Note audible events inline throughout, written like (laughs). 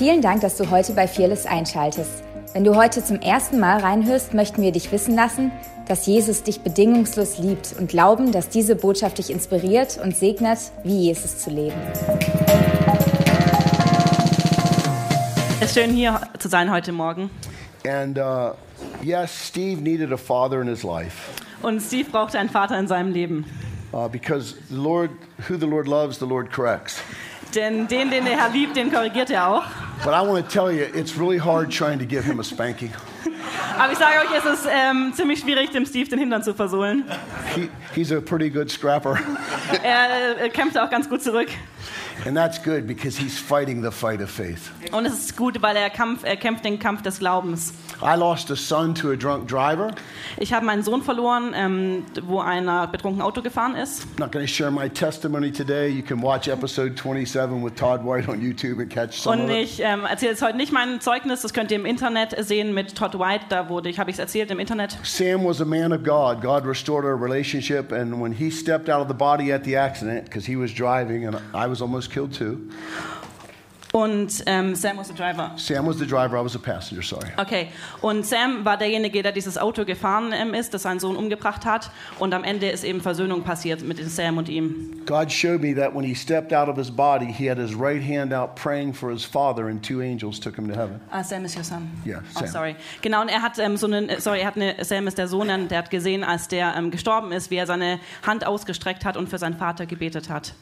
Vielen Dank, dass du heute bei Fearless einschaltest. Wenn du heute zum ersten Mal reinhörst, möchten wir dich wissen lassen, dass Jesus dich bedingungslos liebt und glauben, dass diese Botschaft dich inspiriert und segnet, wie Jesus zu leben. Es ist schön hier zu sein heute Morgen. And uh, yes, Steve needed a father in his life Und Steve brauchte einen Vater in seinem Leben. uh, because the Lord, who the Lord loves, the Lord corrects. Denn den, den der Herr liebt, den korrigiert er auch. But I want to tell you, it's really hard trying to give him a spanking. (laughs) Aber ich sage euch, es ist ähm, ziemlich schwierig, dem Steve den Hintern zu versohlen. He, he's a pretty good scrapper, Er äh, kämpft auch ganz gut zurück. And that's good because he's fighting the fight of faith. Und es ist gut, weil er, Kampf, er kämpft den Kampf des Glaubens. I lost a son to a drunk driver. Ich habe meinen Sohn verloren, ähm, wo einer betrunken Auto gefahren ist. I'm not going to share my testimony today. You can watch episode 27 with Todd White on YouTube and catch some Und ich ähm, erzähle jetzt heute nicht mein Zeugnis, das könnt ihr im Internet sehen mit Todd White. Da wurde ich, habe ich es erzählt im Internet. Sam was a man of God. God restored our relationship, and when he stepped out of the body at the accident, because he was driving and I was almost killed too. Und ähm, Sam was the driver. Sam was the driver, I was a passenger, sorry. Okay, und Sam war derjenige, der dieses Auto gefahren ähm, ist, das seinen Sohn umgebracht hat. Und am Ende ist eben Versöhnung passiert mit Sam und ihm. God showed me that when he stepped out of his body, he had his right hand out praying for his father, and two angels took him to heaven. Ah, Sam ist your son. Yeah, Oh, Sam. sorry. Genau, und er hat ähm, so einen, äh, sorry, er hat eine, Sam ist der Sohn, der hat gesehen, als der ähm, gestorben ist, wie er seine Hand ausgestreckt hat und für seinen Vater gebetet hat.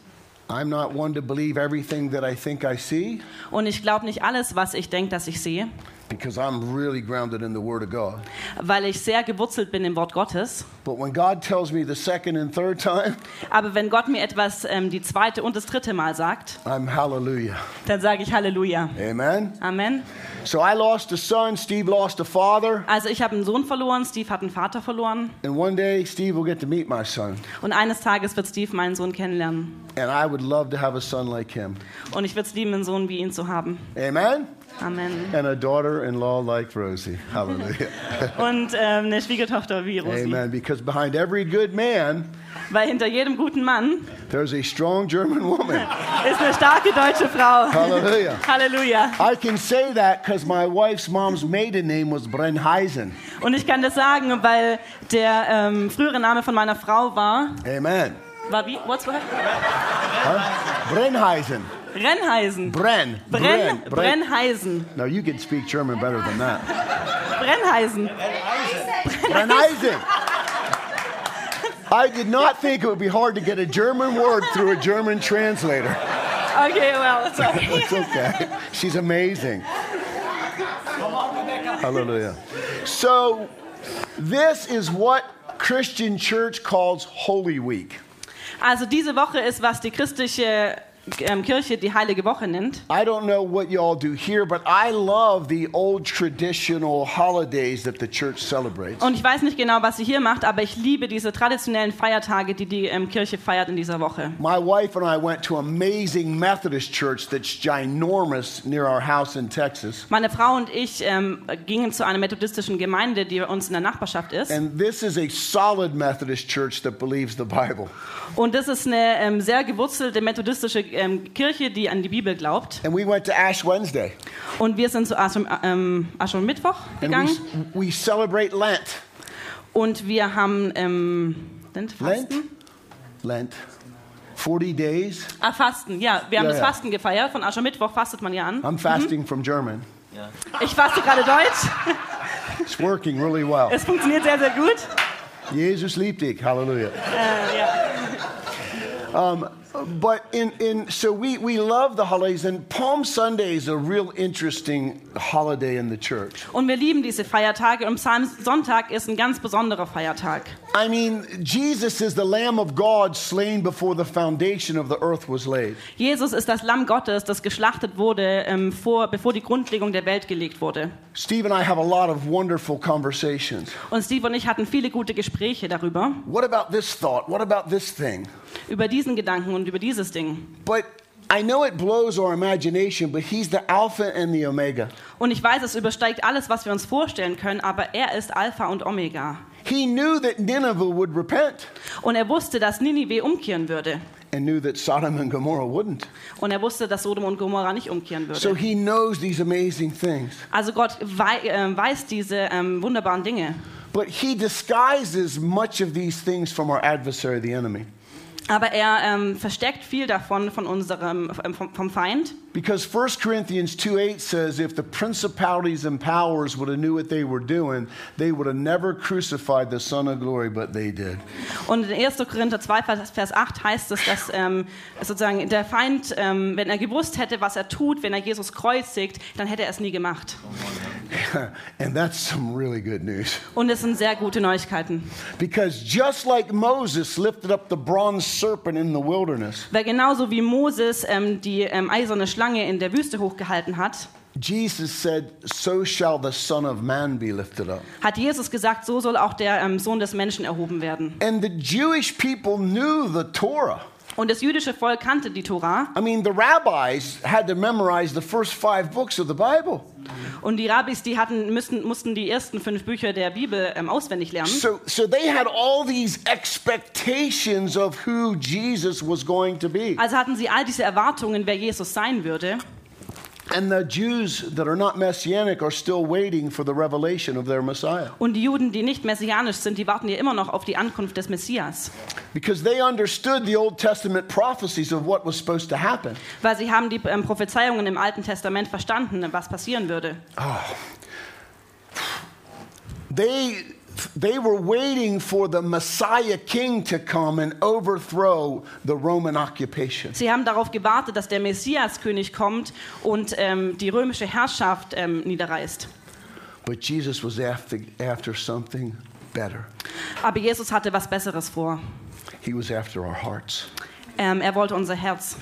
I'm not one to believe everything that I think I see, Und ich glaube nicht alles, was ich denke, dass ich sehe, because I'm really grounded in the Word of God. weil ich sehr gewurzelt bin im Wort Gottes. But when God tells me the second and third time, Aber wenn Gott mir etwas ähm, die zweite und das dritte Mal sagt, I'm hallelujah. dann sage ich Halleluja. Amen. Amen. So I lost a son, Steve lost a father, Also ich habe einen Sohn verloren, Steve hat einen Vater verloren. and one day Steve will get to meet my son. Und eines Tages wird Steve meinen Sohn kennenlernen. And I would love to have a son like him. Und ich würde es lieben, einen Sohn wie ihn zu haben. Amen. Amen. And a daughter in law like Rosie. Hallelujah. (laughs) Und ähm, eine Schwiegertochter wie Rosi. Amen. Because behind every good man, Weil hinter jedem guten Mann there's a strong German woman. (laughs) ist eine starke deutsche Frau. Hallelujah. Halleluja. I can say that because my wife's mom's maiden name was Brenheisen. Und ich kann das sagen, weil der ähm, frühere Name von meiner Frau war, Amen. war wie? What's what? Brenheisen. Brennheisen. Brenn. Brenn, Brenn. Brennheisen. No, you can speak German better than that. Brennheisen. Brenheisen. I did not think it would be hard to get a German word through a German translator. Okay, well, sorry. (laughs) It's okay. She's amazing. Hallelujah. So, this is what Christian church calls Holy Week. Also diese Woche ist, was die christliche ähm, Kirche die Heilige Woche nennt. I don't know what y'all do here, but I love the old traditional holidays that the church celebrates. Und ich weiß nicht genau, was sie hier macht, aber ich liebe diese traditionellen Feiertage, die die ähm, Kirche feiert in dieser Woche. My wife and I went to an amazing Methodist church that's ginormous near our house in Texas. Meine Frau und ich ähm, gingen zu einer methodistischen Gemeinde, die uns in der Nachbarschaft ist. And this is a solid Methodist church that believes the Bible. Und das ist eine ähm, sehr gewurzelte methodistische ähm, Kirche, die an die Bibel glaubt. And we went to Ash Wednesday. Und wir sind zu Aschum, ähm, Aschermittwoch And we, gegangen. we celebrate Lent. Und wir haben ähm, Lent, Lent? Fasten? Lent. 40 days. Ah, Fasten, ja. Wir haben Ja, das. Fasten gefeiert. Von Aschermittwoch fastet man ja an. I'm fasting from German. Ich faste gerade Deutsch. It's working really well. Es funktioniert sehr, sehr gut. Jesus liebt dich. Hallelujah. Äh, ja. But in, in so we, we love the holidays, and Palm Sunday is a real interesting holiday in the church. Und wir lieben diese Feiertage. Und Psalmsonntag ist ein ganz besonderer Feiertag. I mean, Jesus is the Lamb of God slain before the foundation of the earth was laid. Jesus ist das Lamm Gottes, das geschlachtet wurde, ähm, vor, bevor die Grundlegung der Welt gelegt wurde. Steve and I have a lot of wonderful conversations. Und Steve und ich hatten viele gute Gespräche darüber, What about this thought? What about this thing? über diesen Gedanken und über dieses Ding. But I know it blows our imagination, but he's the Alpha and the Omega. Und ich weiß, es übersteigt alles, was wir uns vorstellen können, aber er ist Alpha und Omega. He knew that Nineveh would repent. Und er wusste, dass Ninive umkehren würde. and knew that Sodom and Gomorrah wouldn't. Und er wusste, dass Sodom und Gomorra nicht umkehren So würde. he knows these amazing things. Also Gott wei äh, weiß diese ähm, wunderbaren Dinge. But he disguises much of these things from our adversary, the enemy. Aber er ähm, versteckt viel davon von unserem, ähm, vom, vom Feind. Because 1 Corinthians 2 8 says, if the principalities and powers would have knew what they were doing, they would have never crucified the Son of Glory, but they did. Und in 1. Korinther 2, Vers Vers 8 heißt es, dass ähm, sozusagen der Feind, ähm, wenn er gewusst hätte, was er tut, wenn er Jesus kreuzigt, dann hätte er es nie gemacht. (laughs) and that's some really good news. Und es sind sehr gute Neuigkeiten. Because just like Moses lifted up the bronze serpent in the wilderness, Weil genauso wie Moses ähm, die ähm, eiserne Schlange in der Wüste hochgehalten hat, Jesus said, So shall the Son of Man be lifted up. hat Jesus gesagt, so soll auch der ähm, Sohn des Menschen erhoben werden. And the Jewish people knew the Torah. Und das jüdische Volk kannte die Tora. I mean, the rabbis had to memorize the first five books of the Bible. Und die Rabbis, die hatten, müssten, mussten die ersten fünf Bücher der Bibel ähm, auswendig lernen. So, so they had all these expectations of who Jesus was going to be. Also hatten sie all diese Erwartungen, wer Jesus sein würde. And the Jews that are not messianic are still waiting for the revelation of their Messiah Und die Juden, die nicht messianisch sind, die warten ja immer noch auf die Ankunft des Messias. because they understood the Old Testament prophecies of what was supposed to happen. Weil sie haben die ähm, Prophezeiungen im Alten Testament verstanden, was passieren würde. Ah. They, they were waiting for the Messiah King to come and overthrow the Roman occupation. Sie haben darauf gewartet, dass der Messiaskönig kommt und ähm, die römische Herrschaft ähm, niederreißt. But Jesus was after, after something better. Aber Jesus hatte was Besseres vor. He was after our hearts. Ähm, er wollte unser Herz.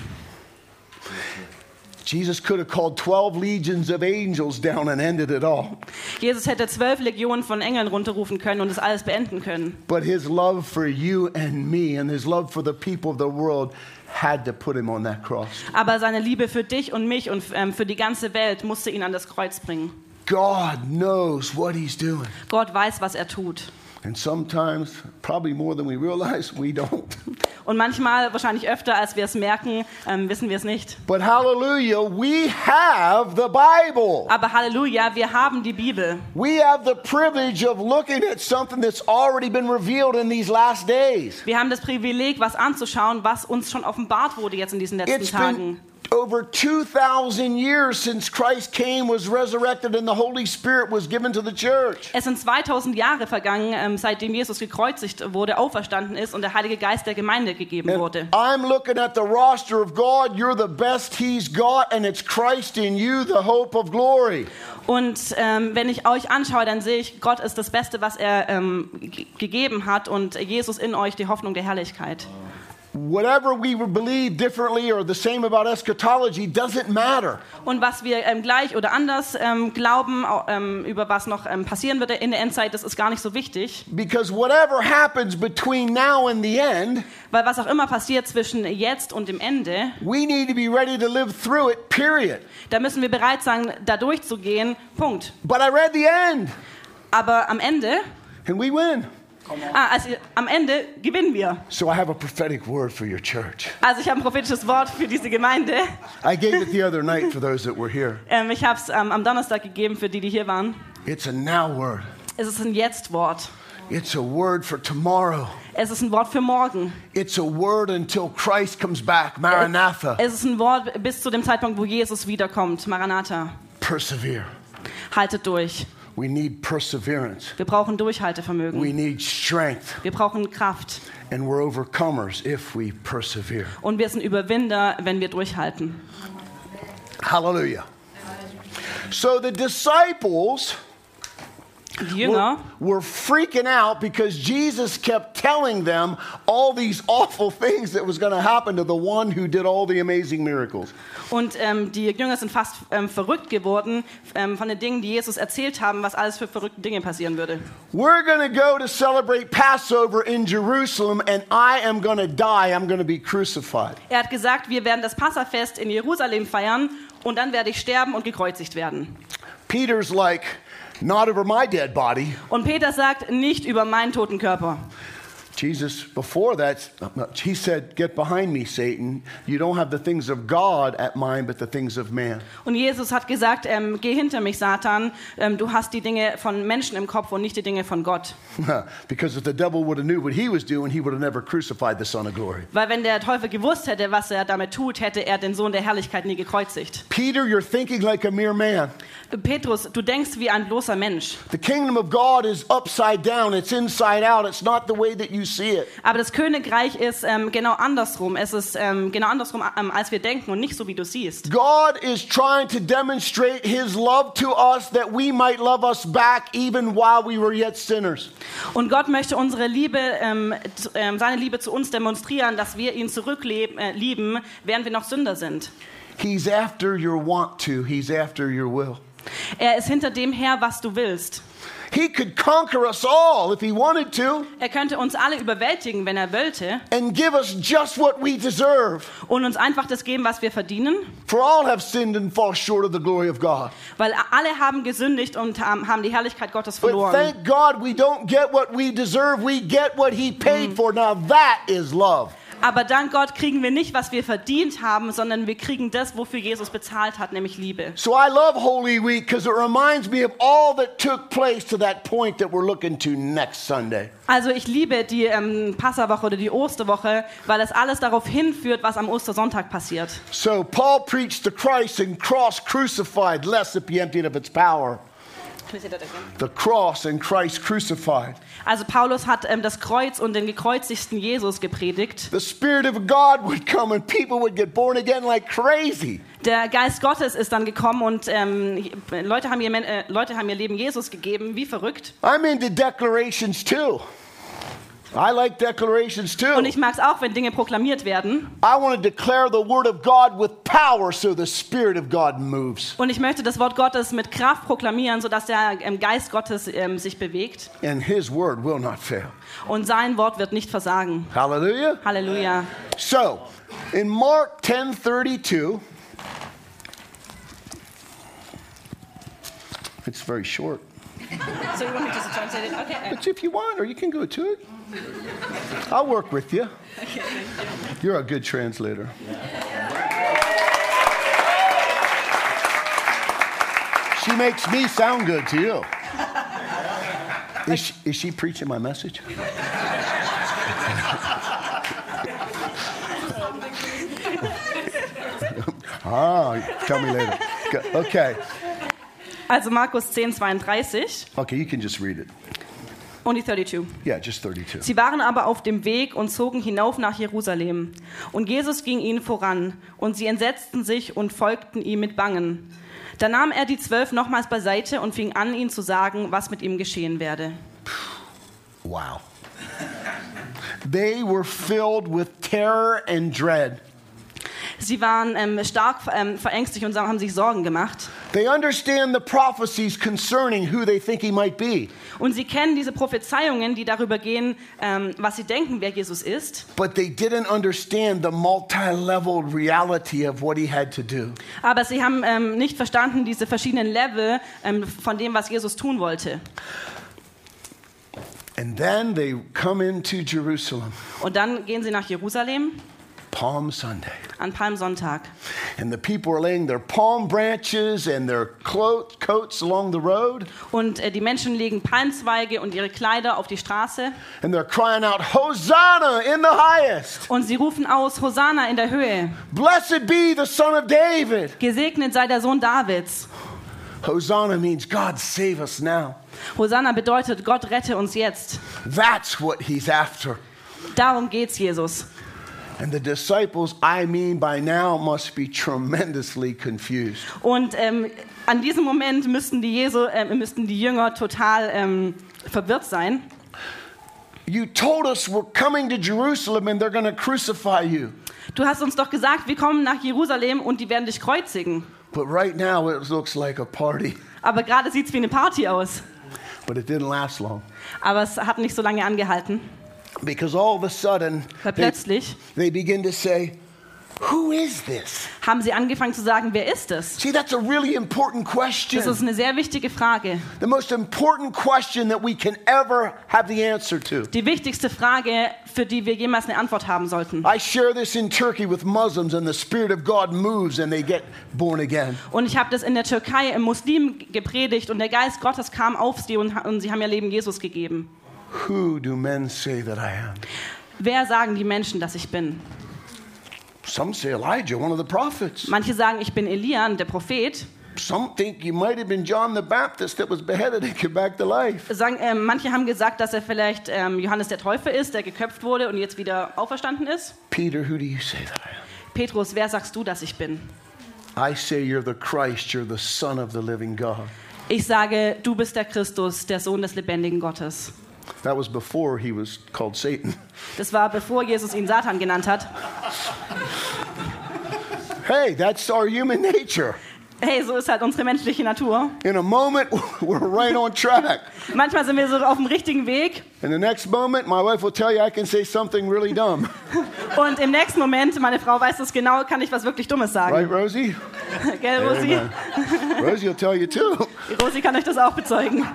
Jesus could have called 12 legions of angels down and ended it all. Jesus hätte zwölf Legionen von Engeln runterrufen können und das alles beenden können. But his love for you and me and his love for the people of the world had to put him on that cross. Aber seine Liebe für dich und mich und ähm, für die ganze Welt musste ihn an das Kreuz bringen. God knows what he's doing. Gott weiß, was er tut. And sometimes, probably more than we realize, we don't. Und manchmal, wahrscheinlich öfter, als wir es merken, ähm, wissen wir es nicht. But hallelujah, we have the Bible. Aber Halleluja, wir haben die Bibel. We have the privilege of looking at something that's already been revealed in these last days. Wir haben das Privileg, was anzuschauen, was uns schon offenbart wurde jetzt in diesen letzten Tagen. Over 2,000 years since Christ came, was resurrected, and the Holy Spirit was given to the church. Es sind 2000 Jahre vergangen, ähm, seitdem Jesus gekreuzigt wurde, auferstanden ist und der Heilige Geist der Gemeinde gegeben And wurde. I'm looking at the roster of God. You're the best He's got, and it's Christ in you, the hope of glory. Und ähm, wenn ich euch anschaue, dann sehe ich, Gott ist das Beste, was er ähm, ge- gegeben hat und Jesus in euch die Hoffnung der Herrlichkeit. Whatever we believe differently or the same about eschatology doesn't matter. Und was wir ähm, gleich oder anders ähm, glauben, au- ähm, über was noch ähm, passieren wird in der Endzeit, das ist gar nicht so wichtig. Because whatever happens between now and the end, Weil was auch immer passiert zwischen jetzt und dem Ende, we need to be ready to live through it, period. da müssen wir bereit sein, da durchzugehen. Punkt. But I read the end, Aber am Ende, and we win. Ah, also am Ende gewinnen wir. So I have a prophetic word for your church. Also ich habe ein prophetisches Wort für diese Gemeinde. I gave it the other night for those that were here. (laughs) Ähm, ich habe es ähm, am Donnerstag gegeben für die, die hier waren. It's a now word. Es ist ein Jetzt-Wort. It's a word for tomorrow. Es ist ein Wort für morgen. It's a word until Christ comes back. Maranatha. Es ist ein Wort bis zu dem Zeitpunkt, wo Jesus wiederkommt. Maranatha. Persevere. Haltet durch. We need perseverance. Wir brauchen Durchhaltevermögen. We need strength. Wir brauchen Kraft. And we're overcomers if we persevere. Und wir sind Überwinder, wenn wir durchhalten. Hallelujah. So the disciples Die were, Jünger, were freaking out because Jesus kept telling them all these awful things that was going to happen to the one who did all the amazing miracles. und ähm, die Jünger sind fast ähm, verrückt geworden ähm, von den Dingen, die Jesus erzählt haben, was alles für verrückte Dinge passieren würde. We're going to go to celebrate Passover in Jerusalem and I am going to die. I'm going to be crucified. Er hat gesagt, wir werden das Passafest in Jerusalem feiern und dann werde ich sterben und gekreuzigt werden. Peter's like, not over my dead body. Und Peter sagt, nicht über meinen toten Körper. Jesus, before that, he said, Get behind me, Satan. You don't have the things of God at mind, but the things of man. Und Jesus hat gesagt, ähm, geh hinter mich, Satan. Ähm, du hast die Dinge von Menschen im Kopf und nicht die Dinge von Gott. (laughs) because if the devil would have knew what he was doing, he would have never crucified the Son of Glory. Weil wenn der Teufel gewusst hätte, was er damit tut, hätte er den Sohn der Herrlichkeit nie gekreuzigt. Peter, you're thinking like a mere man. Petrus, du denkst wie ein bloßer Mensch. The kingdom of God is upside down. It's inside out. It's not the way that you. Aber das Königreich ist ähm, genau andersrum. Es ist ähm, genau andersrum, ähm, als wir denken und nicht so, wie du siehst. God is trying to demonstrate his love to us that we might love us back even while we were yet sinners. Und Gott möchte unsere Liebe, ähm, ähm, seine Liebe zu uns demonstrieren, dass wir ihn zurücklieben, äh, lieben, während wir noch Sünder sind. He's after your want to, he's after your will. Er ist hinter dem her, was du willst. He could conquer us all if he wanted to Er könnte uns alle überwältigen, wenn er wollte, and give us just what we deserve. und uns einfach das geben, was wir verdienen. For all have sinned and fall short of the glory of God. Weil alle haben gesündigt und haben die Herrlichkeit Gottes But verloren. thank God we don't get what we deserve, we get what he paid for. Now that is love. Aber dank Gott kriegen wir nicht, was wir verdient haben, sondern wir kriegen das, wofür Jesus bezahlt hat, nämlich Liebe. So I love Holy Week because it reminds me of all that took place to that point that we're looking to next Sunday. Also ich liebe die ähm, Passawoche oder die Osterwoche, weil es alles darauf hinführt, was am Ostersonntag passiert. So Paul preached the Christ and cross crucified, lest it be emptied of its power. The cross and Christ crucified. Also Paulus hat ähm, das Kreuz und den gekreuzigten Jesus gepredigt. The Spirit of God would come and people would get born again like crazy. Der Geist Gottes ist dann gekommen und ähm, Leute, haben ihr, äh, Leute haben ihr Leben Jesus gegeben, wie verrückt. I'm into declarations too. I like declarations too. Und ich mag es auch, wenn Dinge proklamiert werden. I want to declare the word of God with power so the Spirit of God moves. Und ich möchte das Wort Gottes mit Kraft proklamieren, sodass der ähm, Geist Gottes ähm, sich bewegt. And his word will not fail. Und sein Wort wird nicht versagen. Hallelujah. Halleluja. So, in Mark 10:32, it's very short. So you want me just to translate it? Okay. But if you want, or you can go to it. I'll work with you. You're a good translator. She makes me sound good to you. Is she, is she preaching my message? ah, tell me later. Okay. Also Markus 10, 32 Okay, you can just read it. Die 32. Yeah, just 32. Sie waren aber auf dem Weg und zogen hinauf nach Jerusalem. Und Jesus ging ihnen voran, und sie entsetzten sich und folgten ihm mit Bangen. Da nahm er die Zwölf nochmals beiseite und fing an, ihnen zu sagen, was mit ihm geschehen werde. Wow. They were filled with terror and dread. Sie waren ähm, stark ähm, verängstigt und haben sich Sorgen gemacht. They understand the prophecies concerning who they think he might be, Und sie kennen diese Prophezeiungen, die darüber gehen, ähm, was sie denken, wer Jesus ist. but they didn't understand the multi leveled reality of what he had to do. Aber sie haben ähm, nicht verstanden, diese verschiedenen Level ähm, von dem, was Jesus tun wollte. And then they come into Jerusalem, Und dann gehen sie nach Jerusalem Palm Sunday. an Palmsonntag. And the people are laying their palm branches and their coats along the road, Und äh, die Menschen legen Palmzweige und ihre Kleider auf die Straße. and they're crying out, Hosanna in the highest! Und sie rufen aus, Hosanna in der Höhe. Blessed be the Son of David! Gesegnet sei der Sohn Davids. Hosanna means God save us now. Hosanna bedeutet, Gott rette uns jetzt. That's what he's after. Darum geht's Jesus. And the disciples, I mean, by now must be tremendously confused. Und ähm, an diesem Moment müssten die, Jesu, äh, müssten die Jünger total ähm, verwirrt sein. You told us we're coming to Jerusalem and they're going to crucify you. Du hast uns doch gesagt, wir kommen nach Jerusalem und die werden dich kreuzigen. But right now it looks like a party. Aber gerade sieht's wie eine Party aus. But it didn't last long. Aber es hat nicht so lange angehalten. Because all of a sudden, Weil they, plötzlich they begin to say, Who is this? haben sie angefangen zu sagen, wer ist es? See, that's a really important question. Das ist eine sehr wichtige Frage. The most important question that we can ever have the answer to. Die wichtigste Frage, für die wir jemals eine Antwort haben sollten. I share this in Turkey with Muslims, and the Spirit of God moves and they get born again. Und ich habe das in der Türkei im Muslim gepredigt und der Geist Gottes kam auf sie und, und sie haben ihr Leben Jesus gegeben. Who do men say that I am? Wer sagen die Menschen, dass ich bin? Some say Elijah, one of the prophets. Manche sagen, ich bin Elian, der Prophet. Some think you might have been John the Baptist that was beheaded and came back to life. Sagen, ähm, manche haben gesagt, dass er vielleicht ähm, Johannes der Täufer ist, der geköpft wurde und jetzt wieder auferstanden ist. Peter, who do you say that I am? Petrus, wer sagst du, dass ich bin? I say you're the Christ, you're the Son of the living God. Ich sage, du bist der Christus, der Sohn des lebendigen Gottes. That was before he was called Satan. Das war bevor Jesus ihn Satan genannt hat. Hey, that's our human nature. Hey, so ist halt unsere menschliche Natur. In a moment, (laughs) we're right on track. Manchmal sind wir so auf dem richtigen Weg In the next moment, my wife will tell you I can say something really dumb. (laughs) und im nächsten Moment, meine Frau weiß das genau, kann ich was wirklich Dummes sagen. Right, Rosie? (laughs) Gell, Rosi? Amen. Rosie will tell you too. Die Rosi kann euch das auch bezeugen.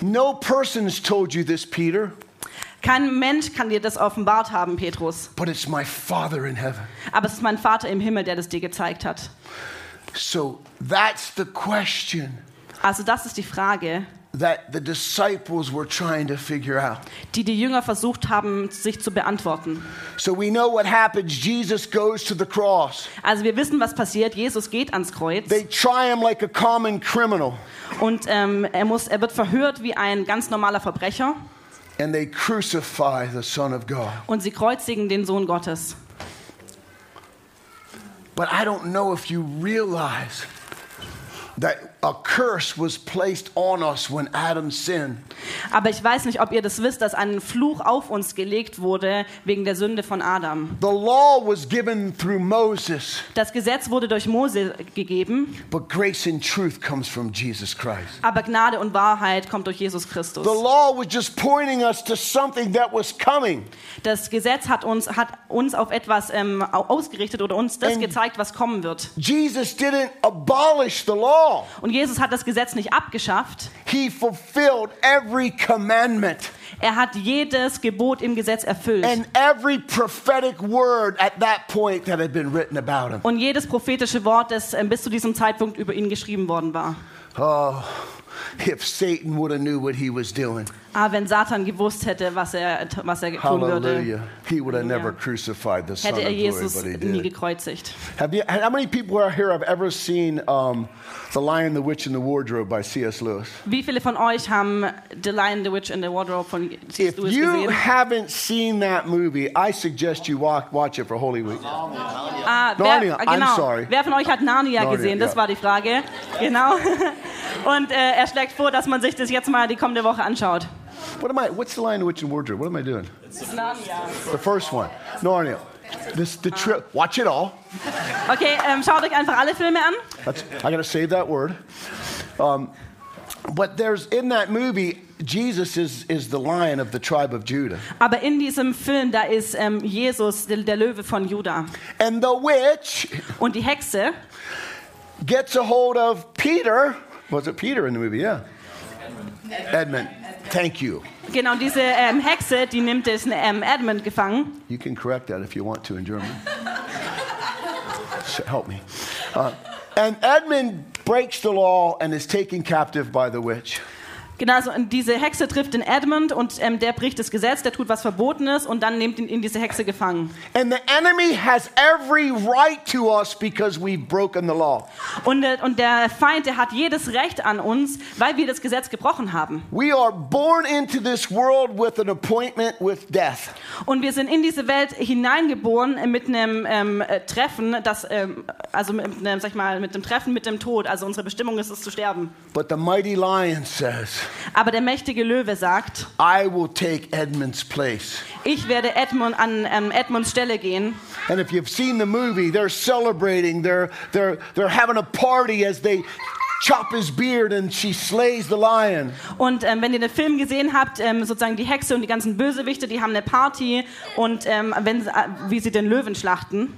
No person's told you this, Peter, Kein Mensch kann dir das offenbart haben, Petrus. but it's my Father in heaven. Aber es ist mein Vater im Himmel, der das dir gezeigt hat. So that's the question Also das ist die Frage, that the disciples were trying to figure out. die die Jünger versucht haben, sich zu beantworten. So we know what happens. Jesus goes to the cross. Also wir wissen, was passiert. Jesus geht ans Kreuz They try him like a common criminal, und ähm, er, muss, er wird verhört wie ein ganz normaler Verbrecher and they crucify the Son of God. und sie kreuzigen den Sohn Gottes. But I don't know if you realize that a curse was placed on us when Adam sinned. Aber ich weiß nicht, ob ihr das wisst, dass ein Fluch auf uns gelegt wurde wegen der Sünde von Adam. The law was given through Moses, Das Gesetz wurde durch Mose gegeben, but grace and truth comes from Jesus Christ. aber Gnade und Wahrheit kommt durch Jesus Christus. The law was just pointing us to something that was coming. Das Gesetz hat uns, hat uns auf etwas ähm, au- ausgerichtet oder uns das Ähm. gezeigt, was kommen wird. Jesus didn't abolish the law. Und Jesus hat das Gesetz nicht abgeschafft. He fulfilled every commandment Er hat jedes Gebot im Gesetz erfüllt. and every prophetic word at that point that had been written about him. und jedes prophetische Wort, das ähm, bis zu diesem Zeitpunkt über ihn geschrieben worden war. Oh, if Satan would have knew what he was doing. Ah, wenn Satan gewusst hätte, was er, was er tun würde, Hallelujah. He would have never crucified the Son hätte of er Glory, Jesus but he nie did. gekreuzigt. Have you, how many people are here have ever seen um, The Lion, the Witch, and the Wardrobe by C.S. Lewis? Wie viele von euch haben The Lion, the Witch and the Wardrobe von C.S. If Lewis you gesehen? haven't seen that movie, I suggest you walk, watch it for Holy Week. Ah, wer, Narnia, I'm genau. sorry. Wer von euch hat Narnia, Narnia, gesehen? Das ja. war die Frage. Genau. (laughs) Und äh, er schlägt vor, dass man sich das jetzt mal die kommende Woche anschaut. What am I? What's The Lion, the Witch, and the Wardrobe? What am I doing? Narnia. The first one, Narnia. This the tri- Watch it all. Okay, ähm, schaut euch einfach alle Filme an. That's, I gotta save that word. Um, but there's in that movie, Jesus is is the lion of the tribe of Judah, Aber in diesem Film, da ist ähm, Jesus, der, der Löwe von Juda. and the witch Und die Hexe, gets a hold of Peter. Was it Peter in the movie? Yeah. Edmund. Thank you. genau diese ähm, Hexe, die nimmt den ähm, Edmund gefangen. You can correct that if you want to in German. So, (laughs) Help me. Uh, and Edmund breaks the law and is taken captive by the witch. Genau, also und diese Hexe trifft den Edmund und ähm, der bricht das Gesetz, der tut was Verbotenes und dann nimmt ihn in diese Hexe gefangen. And the enemy has every right to us because we've broken the law. Und, äh, und der Feind, der hat jedes Recht an uns, weil wir das Gesetz gebrochen haben. We are born into this world with an appointment with death. Und wir sind in diese Welt hineingeboren äh, mit einem ähm, äh, Treffen, das, ähm, also mit einem, sag ich mal, mit dem Treffen mit dem Tod. Also unsere Bestimmung ist es zu sterben. But the mighty lion says, Aber der mächtige Löwe sagt, I will take Edmund's place. ich werde Edmund an ähm, Edmunds Stelle gehen. And if you've seen the movie, they're celebrating, they're, they're, they're having a party as they chop his beard and she slays the lion. Und ähm, wenn ihr den Film gesehen habt, ähm, sozusagen die Hexe und die ganzen Bösewichte, die haben eine Party und ähm, wenn, äh, wie sie den Löwen schlachten.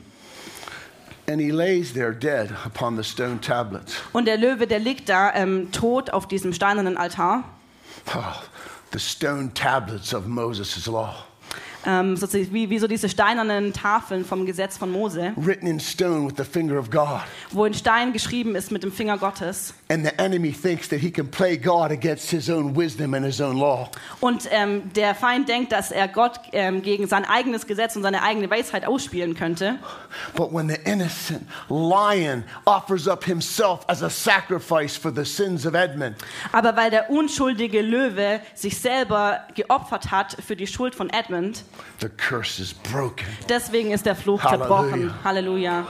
Und der Löwe, der liegt da ähm, tot auf diesem steinernen Altar. Oh, the stone tablets of Moses' law, Ähm, sozusagen wie, wie so diese steinernen Tafeln vom Gesetz von Mose, written in stone with the finger of God. wo in Stein geschrieben ist mit dem Finger Gottes. And the enemy thinks that he can play God against his own wisdom and his own law. Und ähm, der Feind denkt, dass er Gott ähm, gegen sein eigenes Gesetz und seine eigene Weisheit ausspielen könnte. But when the innocent lion offers up himself as a sacrifice for the sins of Edmund, Aber weil der unschuldige Löwe sich selber geopfert hat für die Schuld von Edmund, the curse is broken. deswegen ist der Fluch zerbrochen. Halleluja.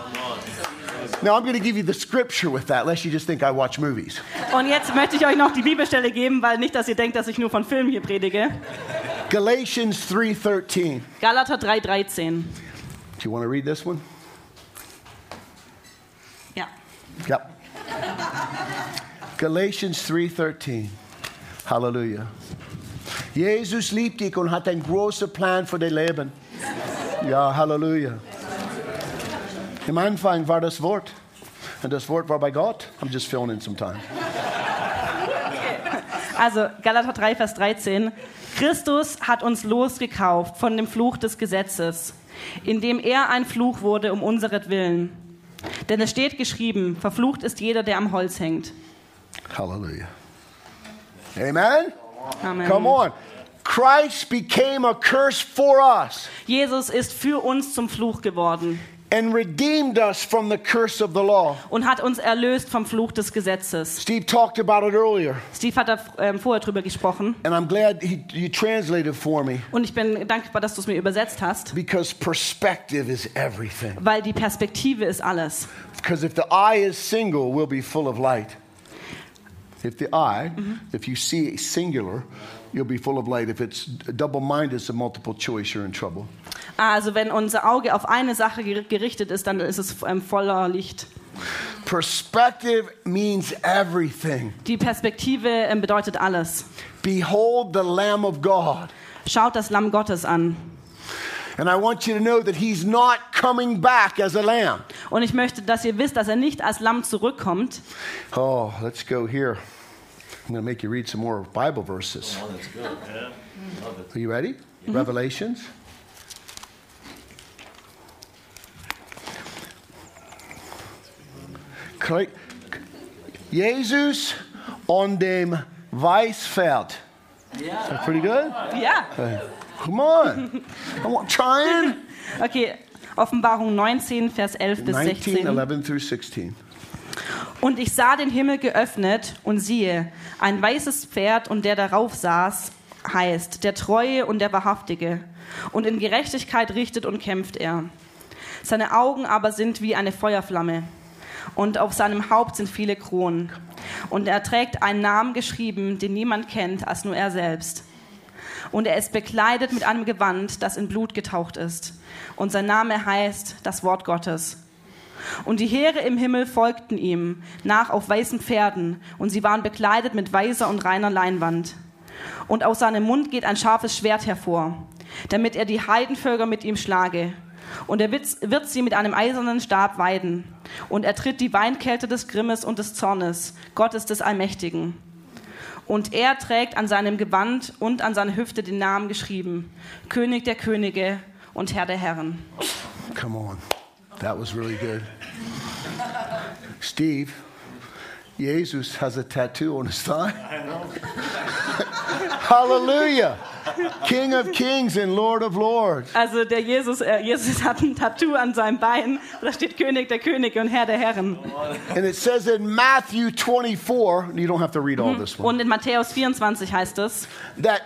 Now, I'm going to give you the scripture with that, lest you just think I watch movies. Und jetzt möchte ich euch noch die Bibelstelle geben, weil nicht, dass ihr denkt, dass ich nur von Filmen hier predige. Galatians 3:13. Galater 3,13. Do you want to read this one? Ja. Yep. Galatians 3:13. Halleluja. Jesus liebt dich und hat einen großen Plan für dein Leben. Ja, Halleluja. Im Anfang war das Wort. Und das Wort war bei Gott. I'm just filling in some time. Also Galater 3, Vers 13. Christus hat uns losgekauft von dem Fluch des Gesetzes, indem er ein Fluch wurde um unseretwillen. Denn es steht geschrieben, verflucht ist jeder, der am Holz hängt. Hallelujah. Amen. Amen. Come on. Christ became a curse for us Jesus ist für uns zum Fluch geworden and redeemed us from the curse of the law. und hat uns erlöst vom Fluch des Gesetzes. Steve talked about it earlier, Steve hat da ähm, vorher drüber gesprochen and I'm glad he, you translated for me und ich bin dankbar, dass du es mir übersetzt hast, because perspective is everything. weil die Perspektive ist alles. Because if the eye is single, we'll be full of light. If the eye, mm-hmm. if you see singular, you'll be full of light. If it's double minded, it's a multiple choice, you're in trouble. Also wenn unser Auge auf eine Sache ger- gerichtet ist, dann ist es ähm, voller Licht. Perspective means everything. Die Perspektive ähm, bedeutet alles. Behold the Lamb of God. Schaut das Lamm Gottes an. And I want you to know that he's not coming back as a lamb. Und ich möchte, dass ihr wisst, dass er nicht als Lamm zurückkommt. Oh, let's go here. I'm going to make you read some more Bible verses. Are you ready? Revelations. Kre- Jesus on dem Weißfeld. Is that pretty good? Ja, Come on. I want trying. (laughs) okay. Offenbarung 19, Vers 11 bis 19, 16. 11 through 16. Und ich sah den Himmel geöffnet und siehe, ein weißes Pferd und der darauf saß, heißt der Treue und der Wahrhaftige. Und in Gerechtigkeit richtet und kämpft er. Seine Augen aber sind wie eine Feuerflamme. Und auf seinem Haupt sind viele Kronen. Und er trägt einen Namen geschrieben, den niemand kennt als nur er selbst. Und er ist bekleidet mit einem Gewand, das in Blut getaucht ist. Und sein Name heißt das Wort Gottes. Und die Heere im Himmel folgten ihm nach auf weißen Pferden, und sie waren bekleidet mit weißer und reiner Leinwand. Und aus seinem Mund geht ein scharfes Schwert hervor, damit er die Heidenvölker mit ihm schlage. Und er wird, sie mit einem eisernen Stab weiden. Und er tritt die Weinkälte des Grimmes und des Zornes, Gottes des Allmächtigen. Und er trägt an seinem Gewand und an seiner Hüfte den Namen geschrieben, König der Könige und Herr der Herren. Come on. That was really good. Steve, Jesus has a tattoo on his thigh. (laughs) Hallelujah. King of kings and Lord of lords. Also der Jesus, äh, Jesus hat ein Tattoo an seinem Bein, da steht König der Könige und Herr der Herren. And it says in Matthew 24, you don't have to read all this one, Und in Matthäus 24 heißt es, that,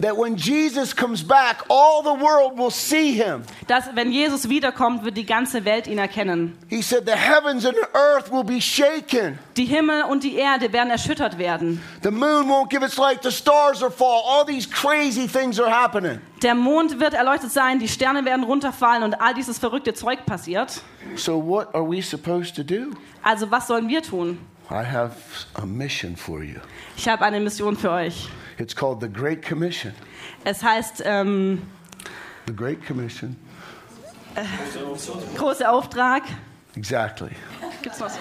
that when Jesus comes back, all the world will see him. dass wenn Jesus wiederkommt, wird die ganze Welt ihn erkennen. He said, The heavens and earth will be shaken. Die Himmel und die Erde werden erschüttert werden. The moon won't give its light, the stars will fall. All these crazy things are happening. Der Mond wird erleuchtet sein, die Sterne werden runterfallen und all dieses verrückte Zeug passiert. So, what are we supposed to do? Also was sollen wir tun? I have a mission for you. Ich habe eine Mission für euch. It's called the Great Commission. Es heißt ähm, The Great Commission. Äh, großer Auftrag. Exactly. Gibt's was?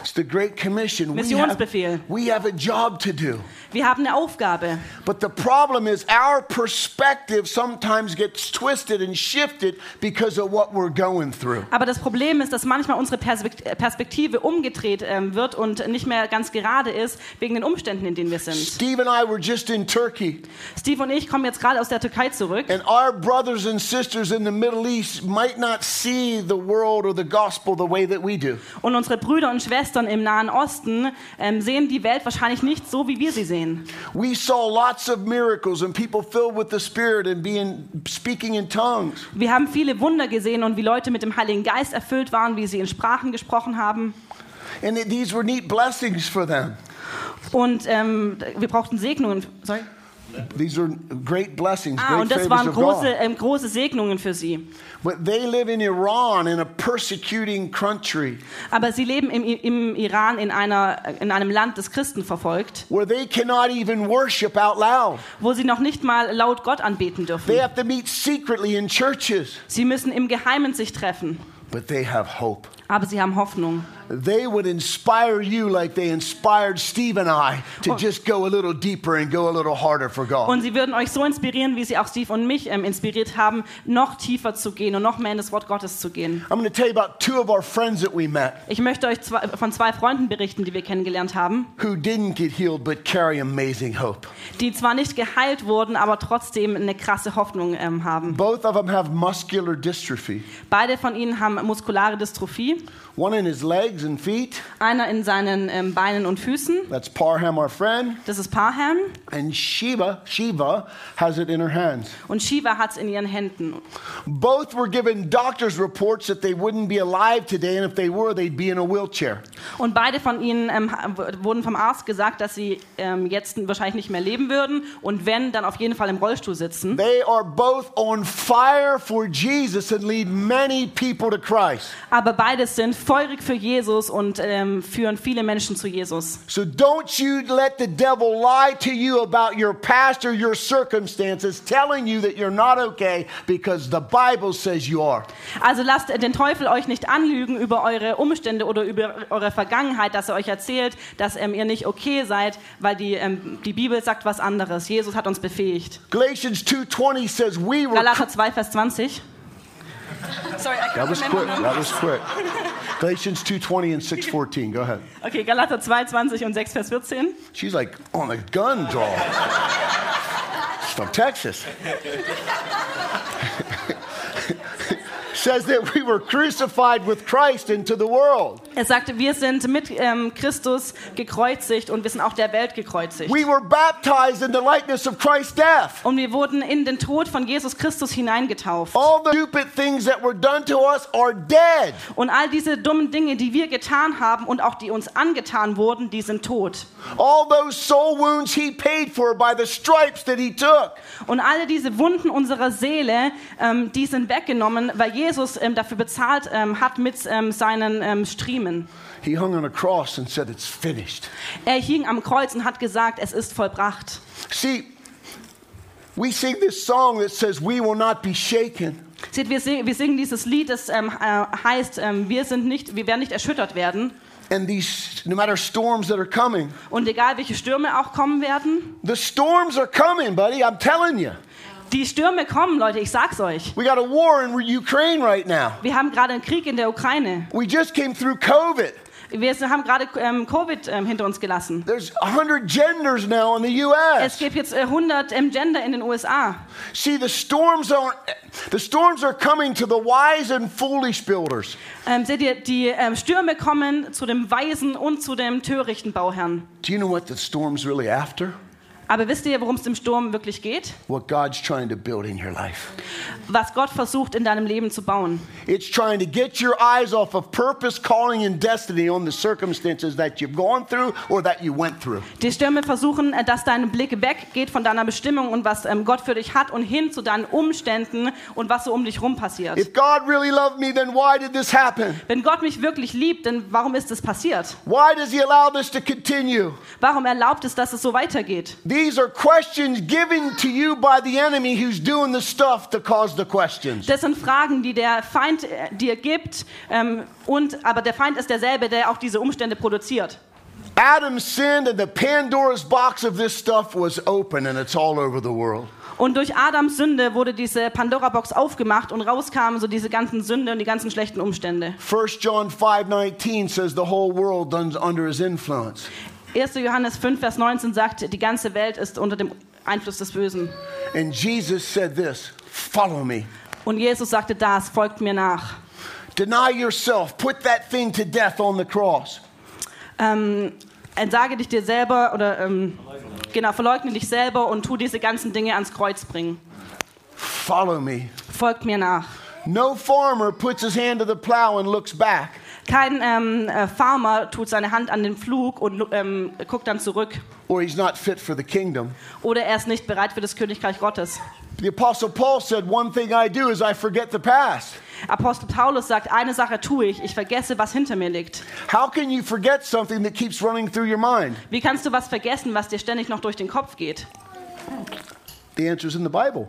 It's the Great Commission. We have, Missionsbefehl. we have a job to do. Wir haben eine Aufgabe. But the problem is our perspective sometimes gets twisted and shifted because of what we're going through. Aber das Problem ist, dass manchmal unsere Perspekt- Perspektive umgedreht ähm, wird und nicht mehr ganz gerade ist wegen den Umständen, in denen wir sind. Steve and I were just in Turkey, Steve und ich kommen jetzt gerade aus der Türkei zurück. and our brothers and sisters in the Middle East might not see the world or the gospel the way that we do. Und unsere Brüder und Schwestern im Nahen Osten ähm, sehen die Welt wahrscheinlich nicht so, wie wir sie sehen. We saw lots of miracles and people filled with the Spirit and being speaking in tongues. Wir haben viele Wunder gesehen und wie Leute mit dem Heiligen Geist erfüllt waren, wie sie in Sprachen gesprochen haben. And these were neat blessings for them. Und ähm, wir brauchten Segnungen. Sorry. These are great blessings, Ah, great und das waren große, ähm, große Segnungen für sie. But they live in Iran, in a persecuting country, Aber sie leben im, im Iran in, einer, in einem Land, das Christen verfolgt, where they cannot even worship out loud. wo sie noch nicht mal laut Gott anbeten dürfen. They have to meet secretly in churches, Sie müssen im Geheimen sich treffen, but they have hope. Aber sie haben Hoffnung. They would inspire you like they inspired Steve and I to just go a little deeper and go a little harder for God. Und sie würden euch so inspirieren, wie sie auch Steve und mich ähm, inspiriert haben, noch tiefer zu gehen und noch mehr in das Wort Gottes zu gehen. I'm going to tell you about two of our friends that we met Ich möchte euch zwei, von zwei Freunden berichten, die wir kennengelernt haben, who didn't get healed but carry amazing hope. die zwar nicht geheilt wurden, aber trotzdem eine krasse Hoffnung ähm, haben. Both of them have muscular dystrophy, Beide von ihnen haben muskulare Dystrophie, Lee. One in his legs and feet. einer in seinen ähm, Beinen und Füßen. That's Parham, our friend. Das ist Parham And Shiva, Shiva has it in her hands. und Shiva hat es in ihren Händen. Both were given doctor's reports that they wouldn't be alive today, and if they were, they'd be in a wheelchair. Und beide von ihnen ähm, wurden vom Arzt gesagt, dass sie ähm, jetzt wahrscheinlich nicht mehr leben würden und wenn, dann auf jeden Fall im Rollstuhl sitzen. They are both on fire for Jesus and lead many people to Christ. Aber beide sind feurig für Jesus und ähm, führen viele Menschen zu Jesus. So don't you let the devil lie to you about your past or your circumstances, telling you that you're not okay because the Bible says you are. Also lasst den Teufel euch nicht anlügen über eure Umstände oder über eure Vergangenheit, dass er euch erzählt, dass ähm, ihr nicht okay seid, weil die, ähm, die Bibel sagt was anderes. Jesus hat uns befähigt. Galatians 2:20 says we were Galater 2, Vers 20. (laughs) Sorry, I That was can't quick. That was quick. Galatians 2:20 and 6:14. Go ahead. Okay, Galater 2, 20 und 6, Vers 14. She's like on a gun draw. She's from Texas. Says that we were crucified with Christ into the world. Er sagte, wir sind mit ähm, Christus gekreuzigt und wir sind auch der Welt gekreuzigt. We were baptized in the likeness of Christ's death. Und wir wurden in den Tod von Jesus Christus hineingetauft. All the stupid things that were done to us are dead. Und all diese dummen Dinge, die wir getan haben und auch die uns angetan wurden, die sind tot. All those soul wounds he paid for by the stripes that he took. Und alle diese Wunden unserer Seele, ähm, die sind weggenommen, weil Jesus ähm, dafür bezahlt ähm, hat mit ähm, seinen Striemen. He hung on a cross and said, It's finished. Er hing am Kreuz und hat gesagt, es ist vollbracht. See, we sing this song that says, We will not be shaken. Seht, wir, sing, wir singen dieses Lied, das ähm, äh, heißt, ähm, wir, sind nicht, wir werden nicht erschüttert werden. And these, no matter storms that are coming, Und egal, welche Stürme auch kommen werden, the storms are coming, buddy. I'm telling you. Die Stürme kommen, Leute, ich sag's euch. We got a war in Ukraine right now. Wir haben gerade einen Krieg in der Ukraine. We just came through COVID. Wir haben gerade ähm, Covid ähm, hinter uns gelassen. There's 100 genders now in the Es gibt jetzt äh, 100 ähm, Gender in den USA. See, the storms are the storms are coming to the wise and foolish builders. Ähm, seht ihr, die ähm, Stürme kommen zu dem Weisen und zu dem törichten Bauherrn. Do you know what the storm's really after? Aber wisst ihr, worum es im Sturm wirklich geht? What God's trying to build in your life. Was Gott versucht in deinem Leben zu bauen. It's trying to get your eyes off of purpose, calling, and destiny on the circumstances that you've gone through or that you went through. Die Stürme versuchen, äh, dass dein Blick weggeht von deiner Bestimmung und was ähm, Gott für dich hat und hin zu deinen Umständen und was so um dich rum passiert. If God really loved me, then why did this happen? Wenn Gott mich wirklich liebt, dann warum ist es passiert? Why does He allow this to continue? Warum erlaubt es, dass es so weitergeht? These are questions given to you by the enemy who's doing the stuff to cause the questions. Das sind Fragen, die der Feind äh, dir gibt, ähm, und, aber der Feind ist derselbe, der auch diese Umstände produziert. Adam sinned, and the Pandora's box of this stuff was open, and it's all over the world. Und durch Adams Sünde wurde diese Pandora-Box aufgemacht und rauskamen so diese ganzen Sünde und die ganzen schlechten Umstände. 1 John 5:19 says the whole world under his influence. 1. Johannes 5, Vers 19 sagt, die ganze Welt ist unter dem Einfluss des Bösen. And Jesus said this, "Follow me. Und Jesus sagte das, folgt mir nach. Deny yourself. Put that thing to death on the cross." Ähm, entsage dich dir selber oder ähm, genau, verleugne dich selber und tu diese ganzen Dinge ans Kreuz bringen. Follow me. Folgt mir nach. No farmer puts his hand to the plow and looks back. Kein ähm, äh, Farmer tut seine Hand an den Flug und ähm, guckt dann zurück. or he's not fit for the kingdom. Oder er ist nicht bereit für das Königreich Gottes. The Apostle Paul said, One thing I do is I forget the past. Apostel Paulus sagt, eine Sache tue ich, ich vergesse, was hinter mir liegt. How can you forget something that keeps running through your mind? Wie kannst du was vergessen, was dir ständig noch durch den Kopf geht? The answer's in the Bible.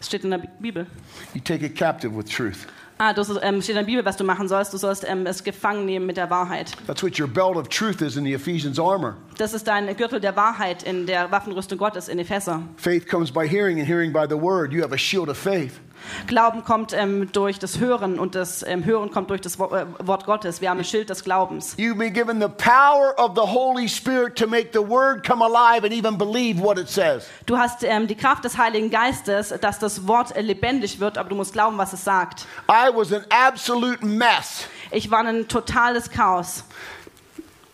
Es steht in der Bi- Bibel. You take it captive with truth. Ah, das ähm, steht in der Bibel, was du machen sollst. Du sollst ähm, es gefangen nehmen mit der Wahrheit. That's what your belt of truth is in the Ephesians armor. Das ist dein Gürtel der Wahrheit in der Waffenrüstung Gottes in Epheser. Faith comes by hearing, and hearing by the word. You have a shield of faith. Glauben kommt ähm, durch das Hören und das ähm, Hören kommt durch das Wo äh, Wort Gottes. Wir haben ein Schild des Glaubens. You've been given the power of the Holy Spirit to make the word come alive and even believe what it says. Du hast ähm, die Kraft des Heiligen Geistes, dass das Wort äh, lebendig wird, aber du musst glauben, was es sagt. I was an absolute mess. Ich war ein totales Chaos.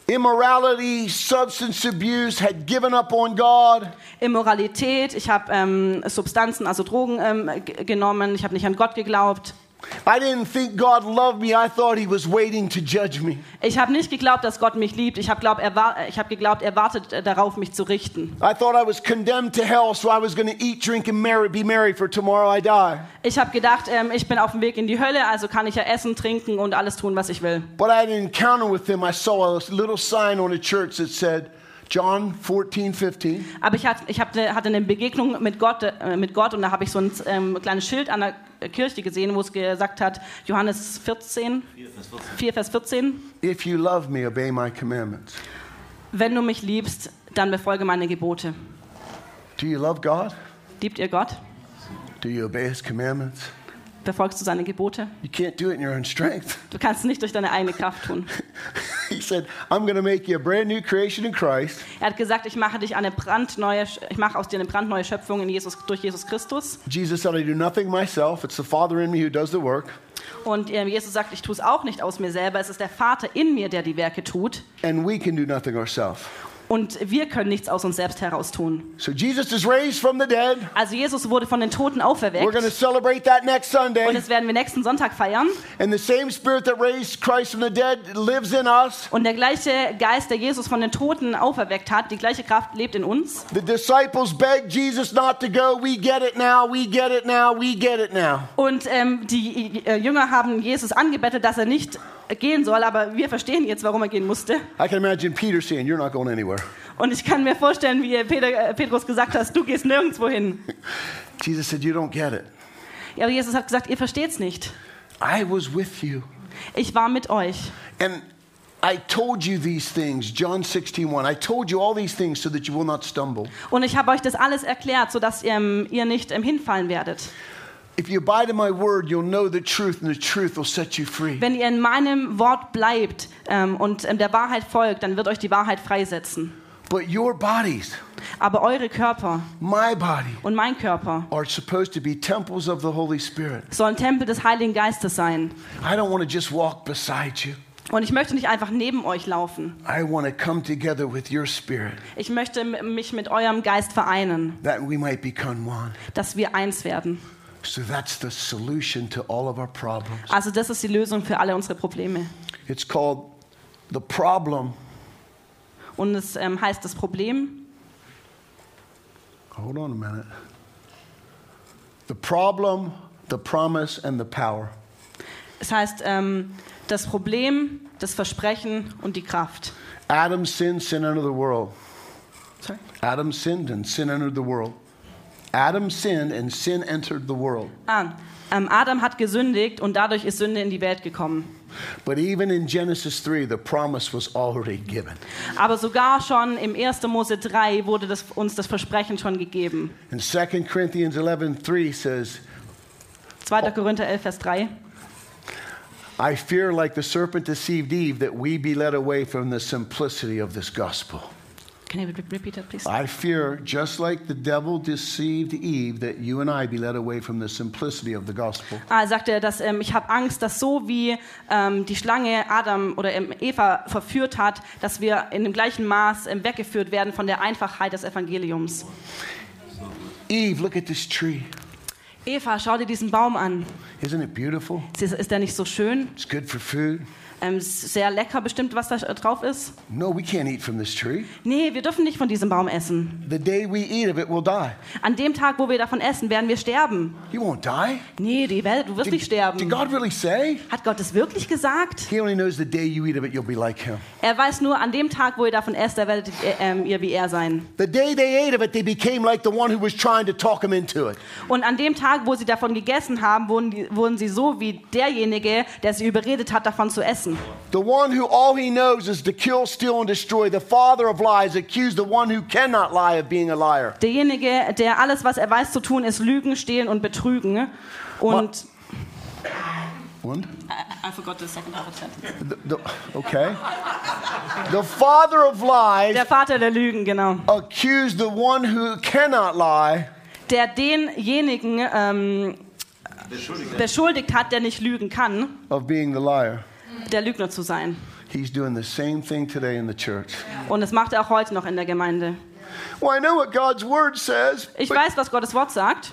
Immorality, substance abuse, had given up on God. Immoralität, ich habe ähm, Substanzen, also Drogen ähm, genommen, ich habe nicht an Gott geglaubt. I didn't think God loved me. I thought He was waiting to judge me. Ich habe nicht geglaubt, dass Gott mich liebt. Ich habe glaub, er hab geglaubt, er wartet äh, darauf, mich zu richten. I thought I was condemned to hell, so I was going to eat, drink, and marry, be merry, for tomorrow I die. Ich habe gedacht, ähm, ich bin auf dem Weg in die Hölle, also kann ich ja essen, trinken und alles tun, was ich will. But I had an encounter with Him. I saw a little sign on a church that said, John 14, 15. Aber ich, hat, ich hatte eine Begegnung mit Gott, äh, mit Gott und da habe ich so ein ähm, kleines Schild an der Kirche gesehen, wo es gesagt hat, Johannes 14, 4 Vers 14, If you love me, obey my commandments. wenn du mich liebst, dann befolge meine Gebote. Do you love God? Liebt ihr Gott? Do you obey His commandments? Befolgst du seine Gebote? You can't do it in your own strength. (laughs) Du kannst es nicht durch deine eigene Kraft tun. (laughs) he said, I'm going to make you a brand new creation in Christ. Er hat gesagt, ich mache dich eine brandneue, ich mache aus dir eine brandneue Schöpfung in Jesus, durch Jesus Christus. Jesus said, I do nothing myself. It's the Father in me who does the work. Und ähm, Jesus sagt, ich tue es auch nicht aus mir selber, es ist der Vater in mir, der die Werke tut. And we can do nothing ourselves. Und wir können nichts aus uns selbst heraus tun. So Jesus is raised from the dead. Also Jesus wurde von den Toten We're auferweckt. going to celebrate that next Und Sunday. das werden wir nächsten Sonntag feiern. And the same Spirit that raised Christ from the dead lives in us. Und der gleiche Geist, der Jesus von den Toten auferweckt hat, die gleiche Kraft lebt in uns. The disciples begged Jesus not to go. We get it now. We get it now. We get it now. Und ähm, die äh, Jünger haben Jesus angebettelt, dass er nicht gehen soll, aber wir verstehen jetzt, warum er gehen musste. I can imagine Peter saying, You're not going anywhere. Und ich kann mir vorstellen, wie Peter, äh, Petrus gesagt hat, du gehst nirgendwo hin. (laughs) Jesus said, You don't get it. Ja, aber Jesus hat gesagt, ihr versteht's nicht. I was with you. Ich war mit euch. And I told you these things, John 16, 1. I told you all these things so that you will not stumble. Und ich habe euch das alles erklärt, sodass ähm, ihr nicht ähm, hinfallen werdet. If you abide in my word, you'll know the truth, and the truth will set you free. Wenn ihr in meinem Wort bleibt ähm, und der Wahrheit folgt, dann wird euch die Wahrheit freisetzen. But your bodies, Aber eure Körper my body, und mein Körper are supposed to be temples of the Holy Spirit. sollen Tempel des Heiligen Geistes sein. I don't want to just walk beside you. Und ich möchte nicht einfach neben euch laufen. I want to come together with your spirit Ich möchte mich mit eurem Geist vereinen, that we might become one. dass wir eins werden. So that's the solution to all of our problems. Also das ist die Lösung für alle unsere Probleme. It's called the problem. Und es ähm, heißt das Problem, Hold on a minute. The problem, the promise, and the power. es heißt ähm, das Problem, das Versprechen und die Kraft. Adam sinned, sin entered the world. Sorry. Adam sinned and sin entered the world. Adam sinned and sin entered the world. Ah, ähm, Adam hat gesündigt und dadurch ist Sünde in die Welt gekommen. But even in Genesis 3, the promise was already given. Aber sogar schon im 1. Mose 3 wurde das, uns das Versprechen schon gegeben. And 2 Corinthians 11 3 says, 2. Korinther 11, Vers 3. I fear, like the serpent deceived Eve, that we be led away from the simplicity of this gospel. Can you re- repeat that, please? I fear, just like the devil deceived Eve, that you and I be led away from the simplicity of the gospel. Ah, er sagte, dass ähm, ich habe Angst, dass so wie ähm, die Schlange Adam oder ähm, Eva verführt hat, dass wir in dem gleichen Maß ähm, weggeführt werden von der Einfachheit des Evangeliums. Eve, look at this tree. Eva, schau dir diesen Baum an. Isn't it beautiful? Ist, ist der nicht so schön? It's good for food. Ähm, sehr lecker bestimmt, was da drauf ist. No, we can't eat from this tree. Nee, wir dürfen nicht von diesem Baum essen. The day we eat of it, we'll die. An dem Tag, wo wir davon essen, werden wir sterben. You won't die. Nee, die Welt, du wirst nicht Did, sterben. did God really say? Hat Gott es wirklich gesagt? He only knows the day you eat of it, you'll be like him. Er weiß nur, an dem Tag, wo ihr davon esst, da werdet ihr, ähm, ihr wie er sein. The day they ate of it, they became like the one who was trying to talk them into it. Und an dem Tag, wo sie davon gegessen haben, wurden, die, wurden sie so wie derjenige, der sie überredet hat, davon zu essen. The one who all he knows is to kill, steal, and destroy, the father of lies, accused the one who cannot lie of being a liar. Derjenige, der alles, was er weiß zu tun, ist Lügen, Stehlen und Betrügen. Und One? I forgot the second half of sentence. The- the- okay. The father of lies Der Vater der Lügen, genau. accused the one who cannot lie Der denjenigen ähm, beschuldigt hat, der nicht lügen kann, of being the liar. Der Lügner zu sein. He's doing the same thing today in the church. Und das macht er auch heute noch in der Gemeinde. Well, I know what God's word says, Ich weiß, was Gottes Wort sagt,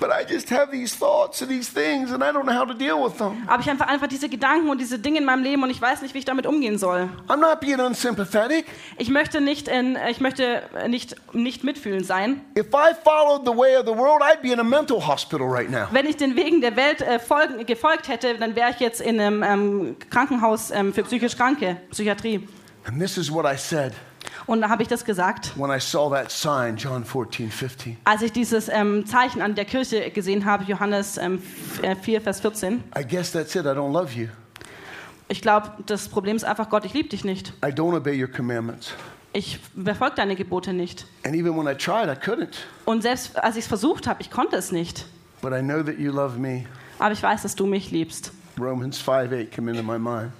but I just have these thoughts and these things, and I don't know how to deal with them. aber ich habe einfach diese Gedanken und diese Dinge in meinem Leben und ich weiß nicht, wie ich damit umgehen soll. I'm not being unsympathetic. Ich möchte nicht, in, ich möchte nicht, nicht mitfühlend sein. If I followed the way of the world, I'd be in a mental hospital right now. Wenn ich den Wegen der Welt äh, folgen, gefolgt hätte, dann wäre ich jetzt in einem ähm, Krankenhaus ähm, für psychisch Kranke, Psychiatrie. And this is what I said Und da habe ich das gesagt. when I saw that sign, John 14, 15. Als ich dieses ähm, Zeichen an der Kirche gesehen habe, Johannes ähm, f- äh, 4, Vers 14, I guess that's it. I don't love you. ich glaube, das Problem ist einfach, Gott, ich liebe dich nicht. I don't obey your commandments. Ich befolge deine Gebote nicht. And even when I tried, I couldn't. Und selbst als ich es versucht habe, ich konnte es nicht. But I know that you love me. Aber ich weiß, dass du mich liebst. Romans 5, 8 come into my mind.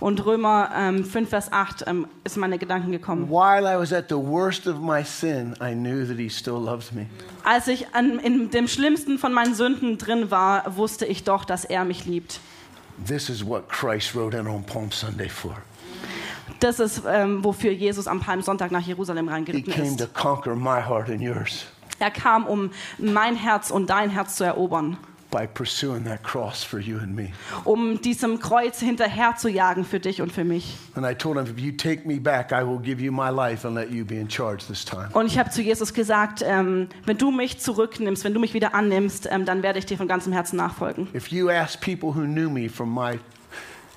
Und Römer ähm, 5, Vers 8 ähm, ist in meine Gedanken gekommen. While I was at the worst of my sin, I knew that he still loves me. Als ich an, in dem schlimmsten von meinen Sünden drin war, wusste ich doch, dass er mich liebt. This is what Christ rode in on Palm Sunday for. Das ist, ähm, wofür Jesus am Palmsonntag nach Jerusalem He reingeritten to ist. conquer my heart and yours Er kam, um mein Herz und dein Herz zu erobern, by pursuing that cross for you and me. um diesem Kreuz hinterher zu jagen für dich und für mich. And I told him, if you take me back, I will give you my life and let you be in charge this time. Und ich habe zu Jesus gesagt, ähm, wenn du mich zurücknimmst, wenn du mich wieder annimmst, ähm, dann werde ich dir von ganzem Herzen nachfolgen. If you ask people who knew me from my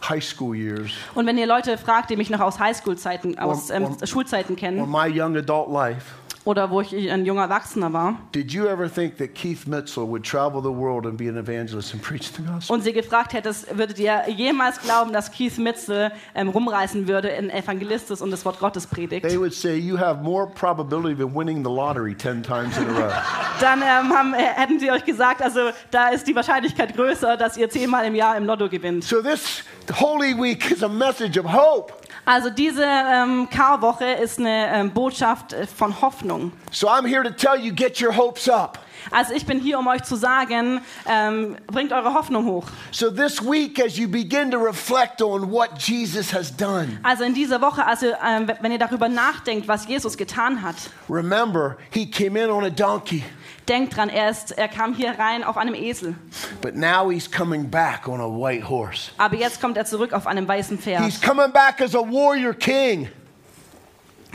high school years Und wenn ihr Leute fragt, die mich noch aus Highschool-Zeiten, aus ähm, und- Schulzeiten or kennen my young adult life, oder wo ich ein junger Erwachsener war did you ever think that Keith Mitchell would travel the world and be an evangelist and (laughs) preach the gospel? und sie gefragt hättest, würdet ihr jemals glauben, dass Keith Mitchell ähm, rumreisen würde, ein Evangelist ist und das Wort Gottes predigt? They would say you have more probability of winning the lottery 10 times in a row. (laughs) Dann ähm, haben, äh, hätten sie euch gesagt, also da ist die Wahrscheinlichkeit größer, dass ihr zehnmal im Jahr im Lotto gewinnt. so this Holy Week is a message of hope. Also diese ähm, Karwoche ist eine ähm, Botschaft äh, von Hoffnung. So I'm here to tell you get your hopes up. Also ich bin hier, um euch zu sagen, ähm, bringt eure Hoffnung hoch. So this week, as you begin to reflect on what Jesus has done, Also in dieser Woche, also ähm, wenn ihr darüber nachdenkt, was Jesus getan hat, remember he came in on a donkey, denkt dran, er, ist, er kam hier rein auf einem Esel. but now he's coming back on a white horse. Aber jetzt kommt er zurück auf einem weißen Pferd. He's coming back as a warrior king,